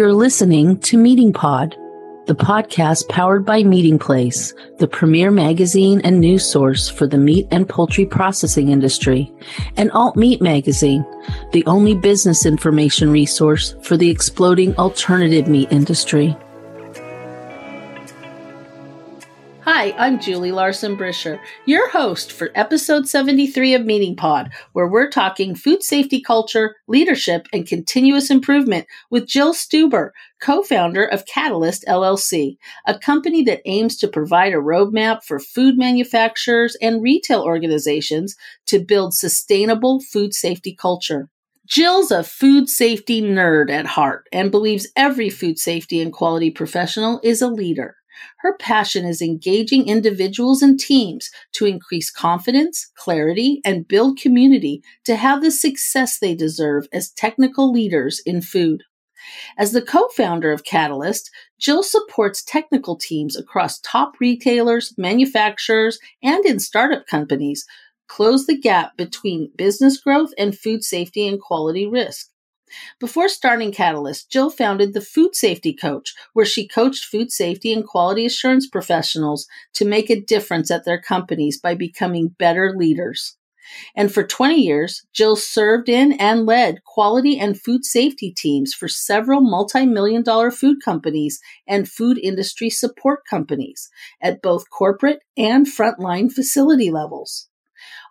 You're listening to Meating Pod, the podcast powered by Meating Place, the premier magazine and news source for the meat and poultry processing industry, and Alt Meat Magazine, the only business information resource for the exploding alternative meat industry. Hi, I'm Julie Larson Bricher, your host for episode 73 of Meating Pod, where we're talking food safety culture, leadership, and continuous improvement with Jill Stuber, co-founder of Catalyst LLC, a company that aims to provide a roadmap for food manufacturers and retail organizations to build sustainable food safety culture. Jill's a food safety nerd at heart and believes every food safety and quality professional is a leader. Her passion is engaging individuals and teams to increase confidence, clarity, and build community to have the success they deserve as technical leaders in food. As the co-founder of Catalyst, Jill supports technical teams across top retailers, manufacturers, and in startup companies close the gap between business growth and food safety and quality risk. Before starting Catalyst, Jill founded the Food Safety Coach, where she coached food safety and quality assurance professionals to make a difference at their companies by becoming better leaders. And for 20 years, Jill served in and led quality and food safety teams for several multi-million dollar food companies and food industry support companies at both corporate and frontline facility levels.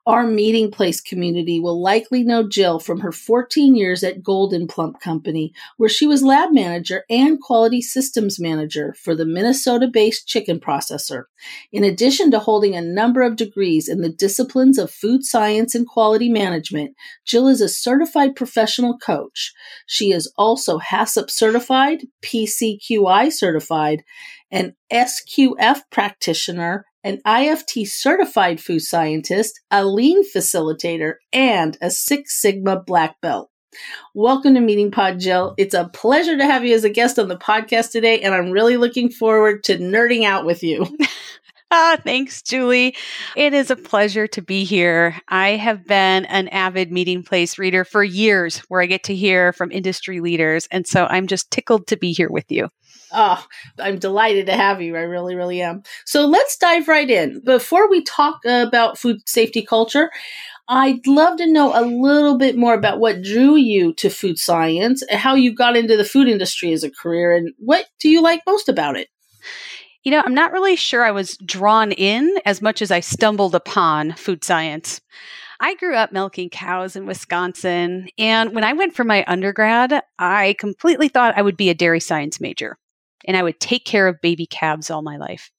Our Meating Place community will likely know Jill from her 14 years at Gold'n Plump Company, where she was lab manager and quality systems manager for the Minnesota based chicken processor. In addition to holding a number of degrees in the disciplines of food science and quality management, Jill is a certified professional coach. She is also HACCP certified, PCQI certified, an SQF practitioner, an IFT certified food scientist, a lean facilitator, and a Six Sigma black belt. Welcome to Meating Pod, Jill. It's a pleasure to have you as a guest on the podcast today, and I'm really looking forward to nerding out with you. Ah, thanks, Julie. It is a pleasure to be here. I have been an avid Meating Place reader for years where I get to hear from industry leaders. And so I'm just tickled to be here with you. Oh, I'm delighted to have you. I really, really am. So let's dive right in. Before we talk about food safety culture, I'd love to know a little bit more about what drew you to food science, how you got into the food industry as a career, and what do you like most about it? You know, I'm not really sure I was drawn in as much as I stumbled upon food science. I grew up milking cows in Wisconsin, and when I went for my undergrad, I completely thought I would be a dairy science major and I would take care of baby calves all my life.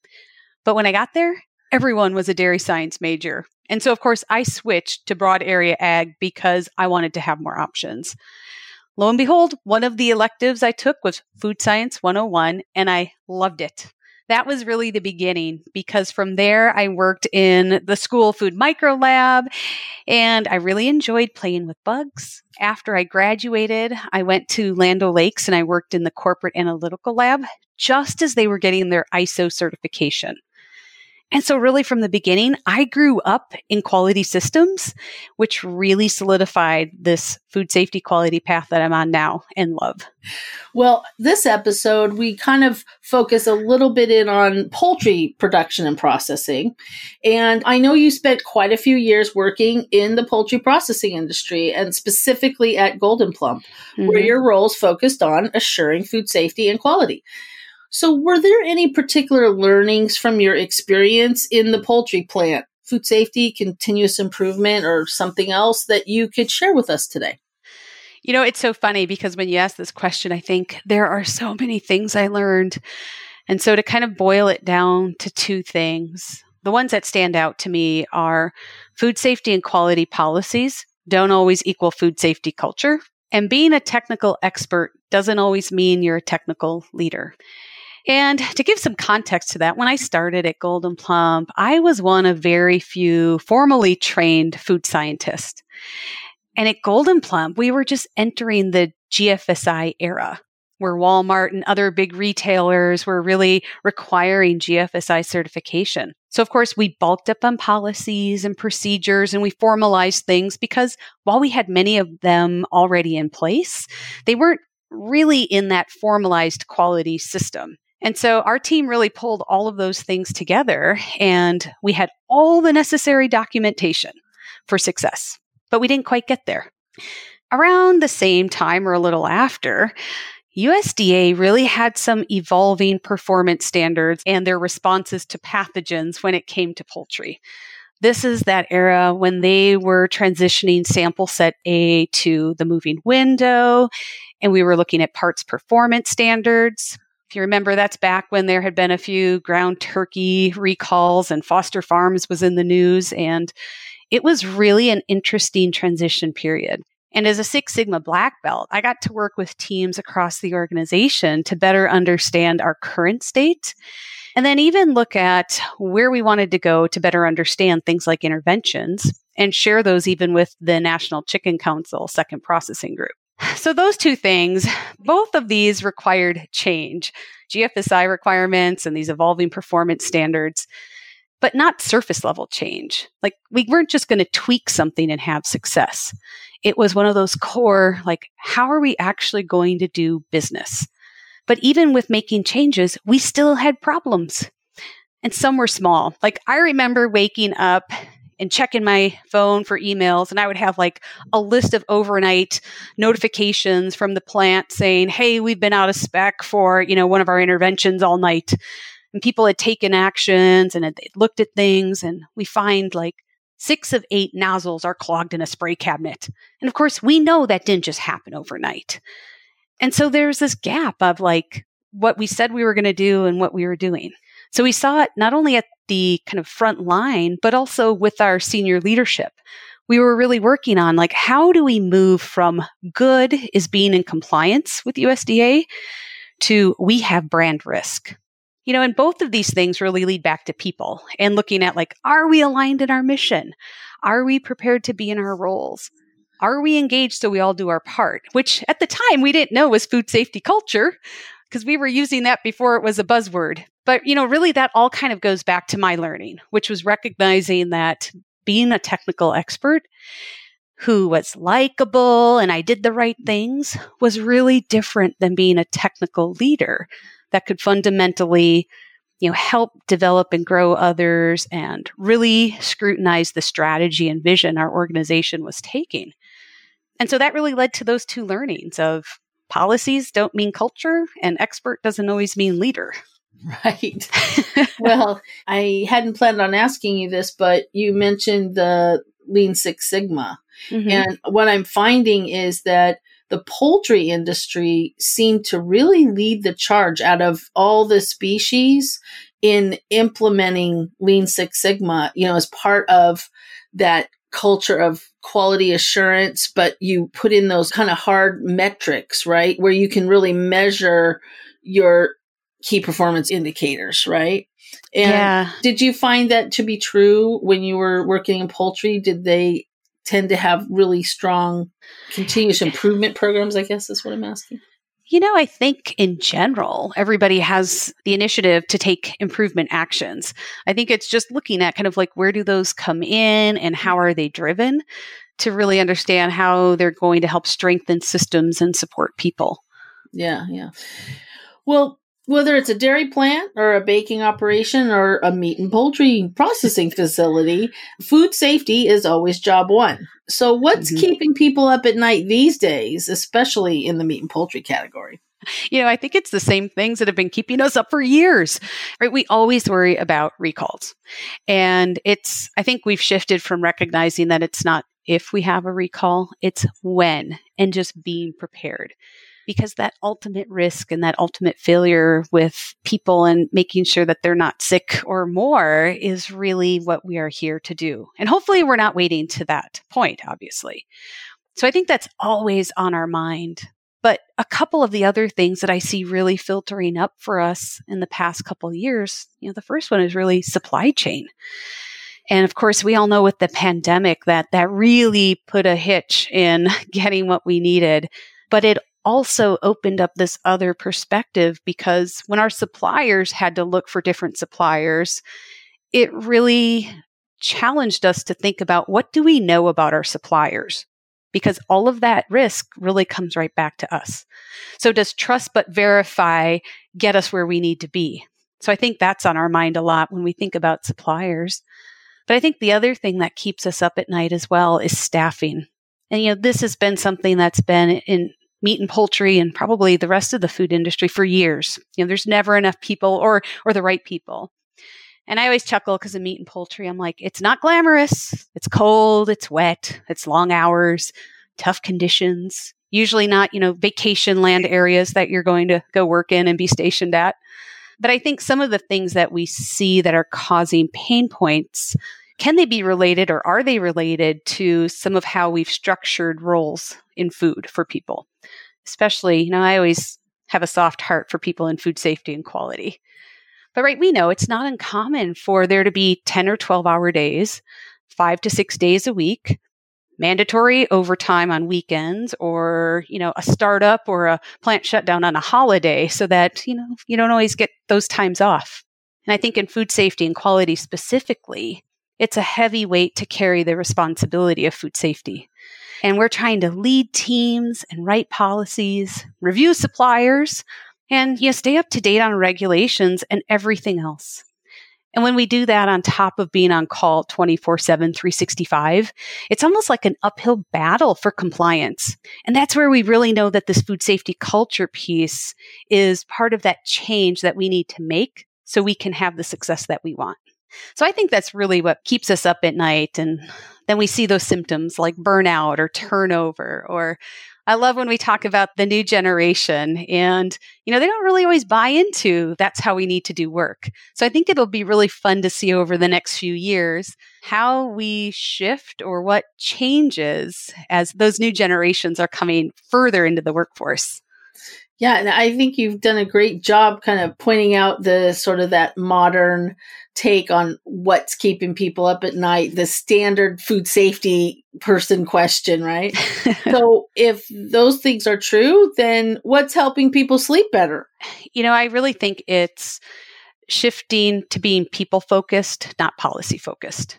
But when I got there, everyone was a dairy science major. And so, of course, I switched to broad area ag because I wanted to have more options. Lo and behold, one of the electives I took was Food Science 101, and I loved it that was really the beginning because from there I worked in the school food micro lab and I really enjoyed playing with bugs. After I graduated, I went to Land O'Lakes and I worked in the corporate analytical lab just as they were getting their ISO certification. And so, really, from the beginning, I grew up in quality systems, which really solidified this food safety quality path that I'm on now and love. Well, this episode, we kind of focus a little bit in on poultry production and processing. And I know you spent quite a few years working in the poultry processing industry and specifically at Gold'n Plump, mm-hmm. where your roles focused on assuring food safety and quality. So, were there any particular learnings from your experience in the poultry plant, food safety, continuous improvement, or something else that you could share with us today? You know, it's so funny because when you ask this question, I think there are so many things I learned. And so, to kind of boil it down to two things, the ones that stand out to me are food safety and quality policies don't always equal food safety culture. And being a technical expert doesn't always mean you're a technical leader. And to give some context to that, when I started at Gold'n Plump, I was one of very few formally trained food scientists. And at Gold'n Plump, we were just entering the GFSI era where Walmart and other big retailers were really requiring GFSI certification. So, of course, we bulked up on policies and procedures and we formalized things because while we had many of them already in place, they weren't really in that formalized quality system. And so our team really pulled all of those things together and we had all the necessary documentation for success, but we didn't quite get there. Around the same time or a little after, USDA really had some evolving performance standards and their responses to pathogens when it came to poultry. This is that era when they were transitioning sample set A to the moving window, and we were looking at parts performance standards. If you remember, that's back when there had been a few ground turkey recalls and Foster Farms was in the news. And it was really an interesting transition period. And as a Six Sigma black belt, I got to work with teams across the organization to better understand our current state and then even look at where we wanted to go to better understand things like interventions and share those even with the National Chicken Council Second Processing Group. So, those two things, both of these required change GFSI requirements and these evolving performance standards, but not surface level change. Like, we weren't just going to tweak something and have success. It was one of those core, like, how are we actually going to do business? But even with making changes, we still had problems. And some were small. Like, I remember waking up and checking my phone for emails and I would have like a list of overnight notifications from the plant saying, "Hey, we've been out of spec for, you know, one of our interventions all night." And people had taken actions and had looked at things and we find like six of eight nozzles are clogged in a spray cabinet. And of course, we know that didn't just happen overnight. And so there's this gap of like what we said we were going to do and what we were doing. So we saw it not only at the kind of front line, but also with our senior leadership. We were really working on like, how do we move from good is being in compliance with USDA to we have brand risk? You know, and both of these things really lead back to people and looking at like, are we aligned in our mission? Are we prepared to be in our roles? Are we engaged so we all do our part? Which at the time we didn't know was food safety culture because we were using that before it was a buzzword. But, you know, really that all kind of goes back to my learning, which was recognizing that being a technical expert who was likable and I did the right things was really different than being a technical leader that could fundamentally you know help develop and grow others and really scrutinize the strategy and vision our organization was taking and so that really led to those two learnings of policies don't mean culture and expert doesn't always mean leader Right. well, I hadn't planned on asking you this, but you mentioned the Lean Six Sigma. Mm-hmm. And what I'm finding is that the poultry industry seemed to really lead the charge out of all the species in implementing Lean Six Sigma, you know, as part of that culture of quality assurance, but you put in those kind of hard metrics, right? Where you can really measure your key performance indicators, right? And yeah. did you find that to be true when you were working in poultry? Did they tend to have really strong continuous improvement programs? I guess is what I'm asking. You know, I think in general, everybody has the initiative to take improvement actions. I think it's just looking at kind of like where do those come in and how are they driven to really understand how they're going to help strengthen systems and support people. Yeah, yeah. Well, whether it's a dairy plant or a baking operation or a meat and poultry processing facility, food safety is always job one. So, what's mm-hmm. keeping people up at night these days, especially in the meat and poultry category? You know, I think it's the same things that have been keeping us up for years, right? We always worry about recalls. And it's, I think we've shifted from recognizing that it's not if we have a recall, it's when and just being prepared because that ultimate risk and that ultimate failure with people and making sure that they're not sick or more is really what we are here to do. And hopefully we're not waiting to that point, obviously. So I think that's always on our mind. But a couple of the other things that I see really filtering up for us in the past couple of years, you know, the first one is really supply chain. And of course, we all know with the pandemic that that really put a hitch in getting what we needed. But it also opened up this other perspective because when our suppliers had to look for different suppliers, it really challenged us to think about what do we know about our suppliers? because all of that risk really comes right back to us. So does trust but verify get us where we need to be? So I think that's on our mind a lot when we think about suppliers. But I think the other thing that keeps us up at night as well is staffing. And, you know, this has been something that's been in meat and poultry and probably the rest of the food industry for years. You know, there's never enough people or, or the right people. And I always chuckle because of meat and poultry. I'm like, it's not glamorous. It's cold. It's wet. It's long hours, tough conditions. Usually not, you know, vacation land areas that you're going to go work in and be stationed at. But I think some of the things that we see that are causing pain points can they be related or are they related to some of how we've structured roles in food for people? Especially, you know, I always have a soft heart for people in food safety and quality. But right, we know it's not uncommon for there to be 10 or 12 hour days, five to six days a week, mandatory overtime on weekends or, you know, a startup or a plant shutdown on a holiday so that, you know, you don't always get those times off. And I think in food safety and quality specifically, it's a heavy weight to carry the responsibility of food safety. And we're trying to lead teams and write policies, review suppliers, and you know, stay up to date on regulations and everything else. And when we do that on top of being on call 24 7, 365, it's almost like an uphill battle for compliance. And that's where we really know that this food safety culture piece is part of that change that we need to make so we can have the success that we want. So I think that's really what keeps us up at night. And then we see those symptoms like burnout or mm-hmm. turnover or I love when we talk about the new generation and, you know, they don't really always buy into that's how we need to do work. So I think it'll be really fun to see over the next few years how we shift or what changes as those new generations are coming further into the workforce. Yeah, and I think you've done a great job kind of pointing out the sort of that modern take on what's keeping people up at night, the standard food safety person question, right? so if those things are true, then what's helping people sleep better? You know, I really think it's shifting to being people focused, not policy focused.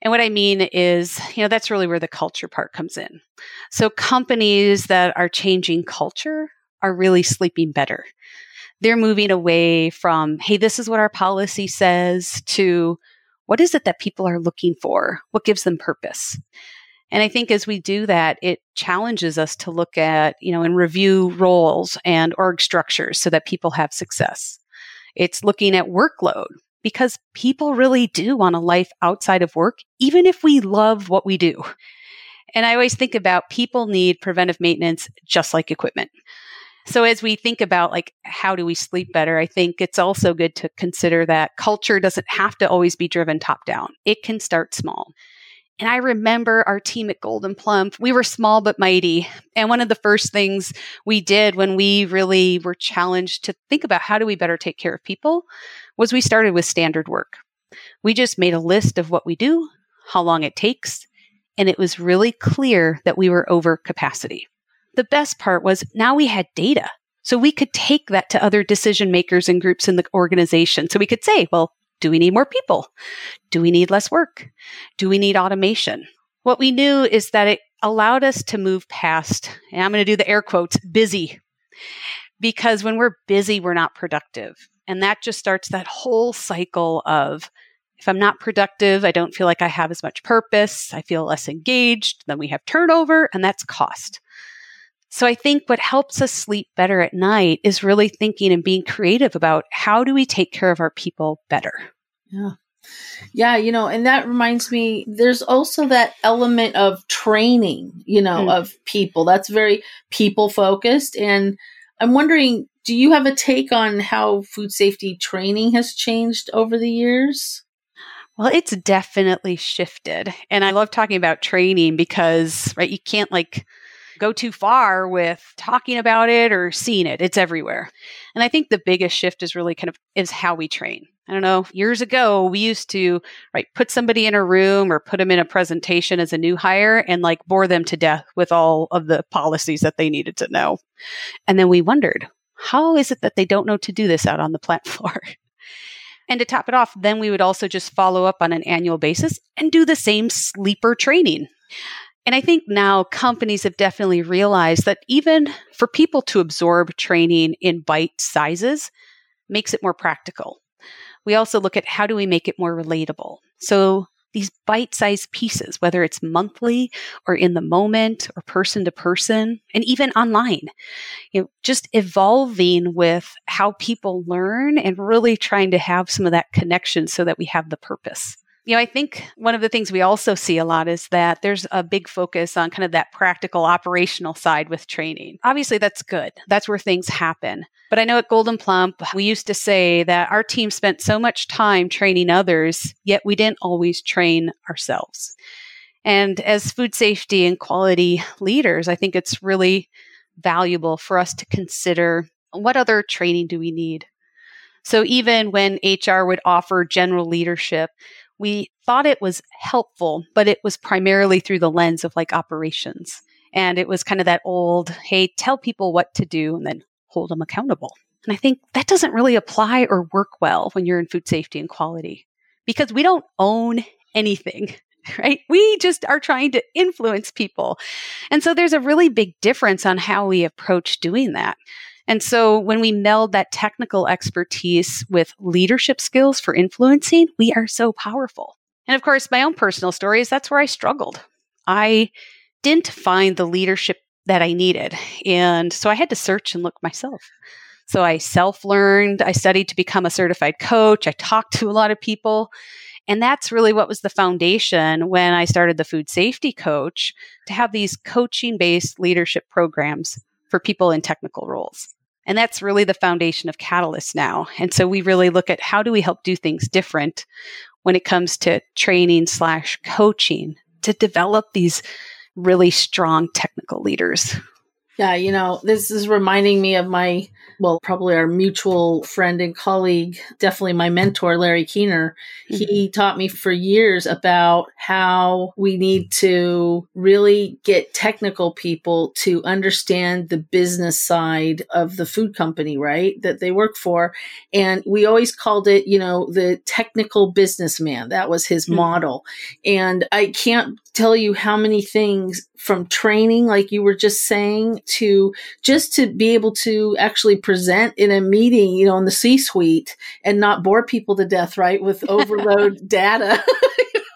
And what I mean is, you know, that's really where the culture part comes in. So companies that are changing culture are really sleeping better. They're moving away from, hey, this is what our policy says, to what is it that people are looking for? What gives them purpose? And I think as we do that, it challenges us to look at, you know, and review roles and org structures so that people have success. It's looking at workload because people really do want a life outside of work, even if we love what we do. And I always think about people need preventive maintenance just like equipment. So as we think about like how do we sleep better, I think it's also good to consider that culture doesn't have to always be driven top down. It can start small. And I remember our team at Gold'n Plump, we were small but mighty. And one of the first things we did when we really were challenged to think about how do we better take care of people was we started with standard work. We just made a list of what we do, how long it takes, and it was really clear that we were over capacity the best part was now we had data. So we could take that to other decision makers and groups in the organization. So we could say, well, do we need more people? Do we need less work? Do we need automation? What we knew is that it allowed us to move past, and I'm going to do the air quotes, busy. Because when we're busy, we're not productive. And that just starts that whole cycle of if I'm not productive, I don't feel like I have as much purpose. I feel less engaged. Then we have turnover, and that's cost. So I think what helps us sleep better at night is really thinking and being creative about how do we take care of our people better. Yeah. Yeah, you know, and that reminds me there's also that element of training, you know, mm. of people. That's very people focused and I'm wondering do you have a take on how food safety training has changed over the years? Well, it's definitely shifted. And I love talking about training because, right, you can't like go too far with talking about it or seeing it. It's everywhere. And I think the biggest shift is really kind of is how we train. I don't know, years ago we used to right put somebody in a room or put them in a presentation as a new hire and like bore them to death with all of the policies that they needed to know. And then we wondered, how is it that they don't know to do this out on the plant floor? And to top it off, then we would also just follow up on an annual basis and do the same sleeper training. And I think now companies have definitely realized that even for people to absorb training in bite sizes makes it more practical. We also look at how do we make it more relatable. So these bite sized pieces, whether it's monthly or in the moment or person to person and even online, you know, just evolving with how people learn and really trying to have some of that connection so that we have the purpose. You know, I think one of the things we also see a lot is that there's a big focus on kind of that practical operational side with training. Obviously, that's good. That's where things happen. But I know at Gold'n Plump, we used to say that our team spent so much time training others, yet we didn't always train ourselves. And as food safety and quality leaders, I think it's really valuable for us to consider what other training do we need? So even when HR would offer general leadership, we thought it was helpful, but it was primarily through the lens of like operations. And it was kind of that old, hey, tell people what to do and then hold them accountable. And I think that doesn't really apply or work well when you're in food safety and quality because we don't own anything, right? We just are trying to influence people. And so there's a really big difference on how we approach doing that. And so when we meld that technical expertise with leadership skills for influencing, we are so powerful. And of course, my own personal story is that's where I struggled. I didn't find the leadership that I needed. And so I had to search and look myself. So I self learned, I studied to become a certified coach, I talked to a lot of people. And that's really what was the foundation when I started the food safety coach to have these coaching based leadership programs for people in technical roles. And that's really the foundation of Catalyst now. And so we really look at how do we help do things different when it comes to training slash coaching to develop these really strong technical leaders. Yeah, you know, this is reminding me of my, well, probably our mutual friend and colleague, definitely my mentor, Larry Keener. Mm-hmm. He taught me for years about how we need to really get technical people to understand the business side of the food company, right? That they work for. And we always called it, you know, the technical businessman. That was his mm-hmm. model. And I can't tell you how many things from training, like you were just saying, to just to be able to actually present in a meeting, you know, in the C suite and not bore people to death, right? With overload data.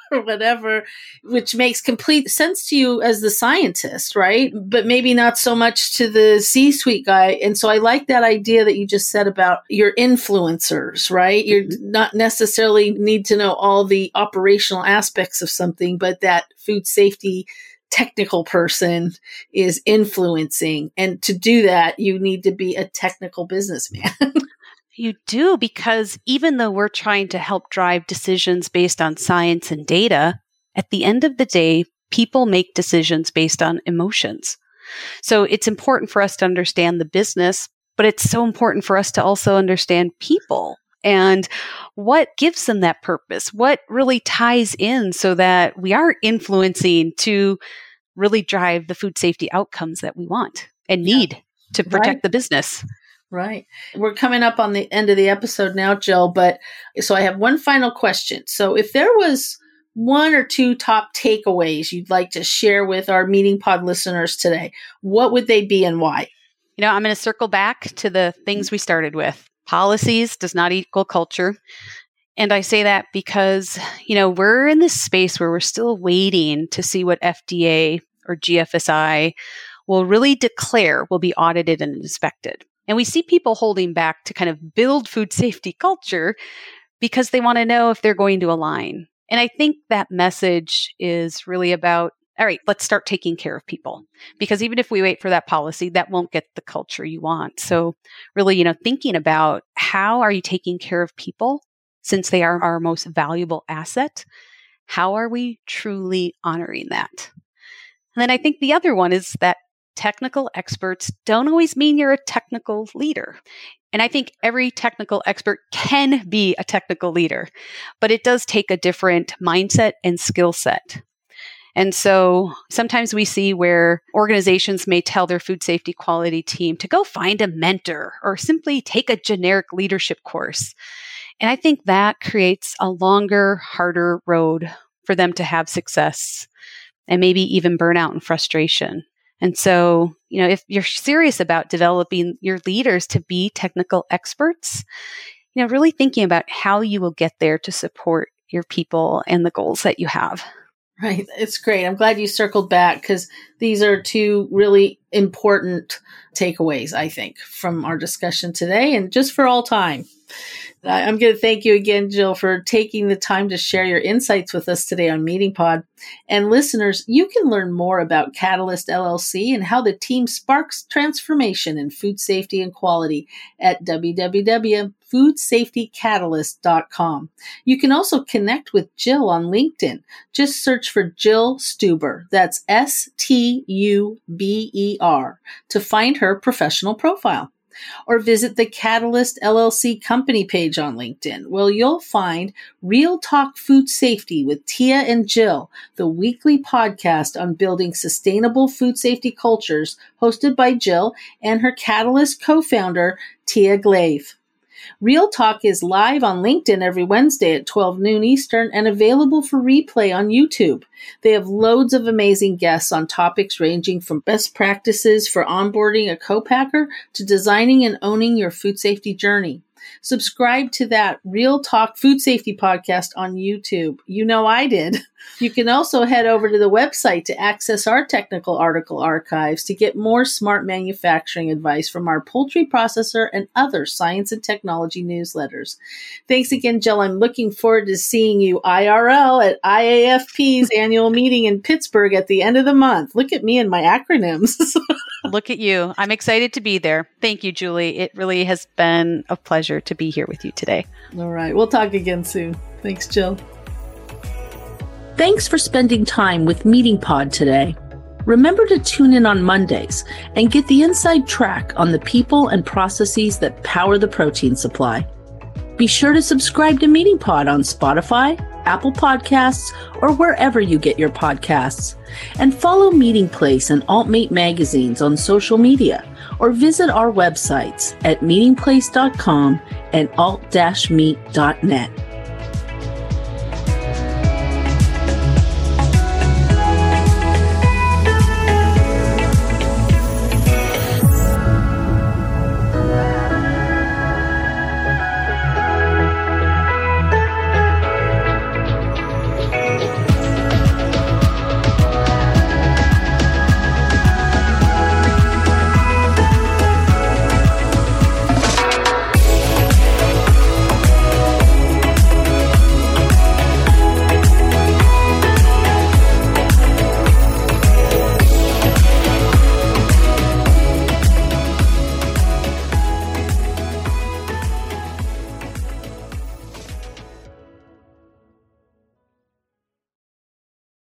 or whatever, which makes complete sense to you as the scientist, right? But maybe not so much to the C suite guy. And so I like that idea that you just said about your influencers, right? You're mm-hmm. not necessarily need to know all the operational aspects of something, but that food safety technical person is influencing. And to do that, you need to be a technical businessman. you do, because even though we're trying to help drive decisions based on science and data, at the end of the day, people make decisions based on emotions. So it's important for us to understand the business, but it's so important for us to also understand people and what gives them that purpose? What really ties in so that we are influencing to really drive the food safety outcomes that we want and need yeah. to protect right. the business? Right. We're coming up on the end of the episode now, Jill, but so I have one final question. So if there was one or two top takeaways you'd like to share with our Meating Pod listeners today, what would they be and why? You know, I'm going to circle back to the things we started with policies does not equal culture. And I say that because, you know, we're in this space where we're still waiting to see what FDA or GFSI will really declare will be audited and inspected. And we see people holding back to kind of build food safety culture because they want to know if they're going to align. And I think that message is really about all right, let's start taking care of people. Because even if we wait for that policy, that won't get the culture you want. So, really, you know, thinking about how are you taking care of people since they are our most valuable asset? How are we truly honoring that? And then I think the other one is that technical experts don't always mean you're a technical leader. And I think every technical expert can be a technical leader, but it does take a different mindset and skill set. And so sometimes we see where organizations may tell their food safety quality team to go find a mentor or simply take a generic leadership course. And I think that creates a longer, harder road for them to have success. and maybe even burnout and frustration. And so, you know, if you're serious about developing your leaders to be technical experts, you know, really thinking about how you will get there to support your people and the goals that you have. Right. It's great. I'm glad you circled back because these are two really important takeaways, I think, from our discussion today and just for all time. I'm going to thank you again, Jill, for taking the time to share your insights with us today on Meating Pod. And listeners, you can learn more about Catalyst LLC and how the team sparks transformation in food safety and quality at www.foodsafetykatalyst.com. You can also connect with Jill on LinkedIn. Just search for Jill Stuber. That's S T U B E R to find her professional profile or visit the Catalyst LLC company page on LinkedIn, where you'll find Real Talk Food Safety with Tia and Jill, the weekly podcast on building sustainable food safety cultures, hosted by Jill and her Catalyst co founder, Tia Glave. Real Talk is live on LinkedIn every Wednesday at 12 noon Eastern and available for replay on YouTube. They have loads of amazing guests on topics ranging from best practices for onboarding a co-packer to designing and owning your food safety journey. Subscribe to that Real Talk Food Safety podcast on YouTube. You know I did. You can also head over to the website to access our technical article archives to get more smart manufacturing advice from our poultry processor and other science and technology newsletters. Thanks again, Jill. I'm looking forward to seeing you IRL at IAFP's annual meeting in Pittsburgh at the end of the month. Look at me and my acronyms. Look at you. I'm excited to be there. Thank you, Julie. It really has been a pleasure to be here with you today. All right. We'll talk again soon. Thanks, Jill. Thanks for spending time with Meating Pod today. Remember to tune in on Mondays and get the inside track on the people and processes that power the protein supply. Be sure to subscribe to Meating Pod on Spotify, Apple Podcasts, or wherever you get your podcasts. And follow Meating Place and AltMeat magazines on social media or visit our websites at meatingplace.com and alt-meat.net.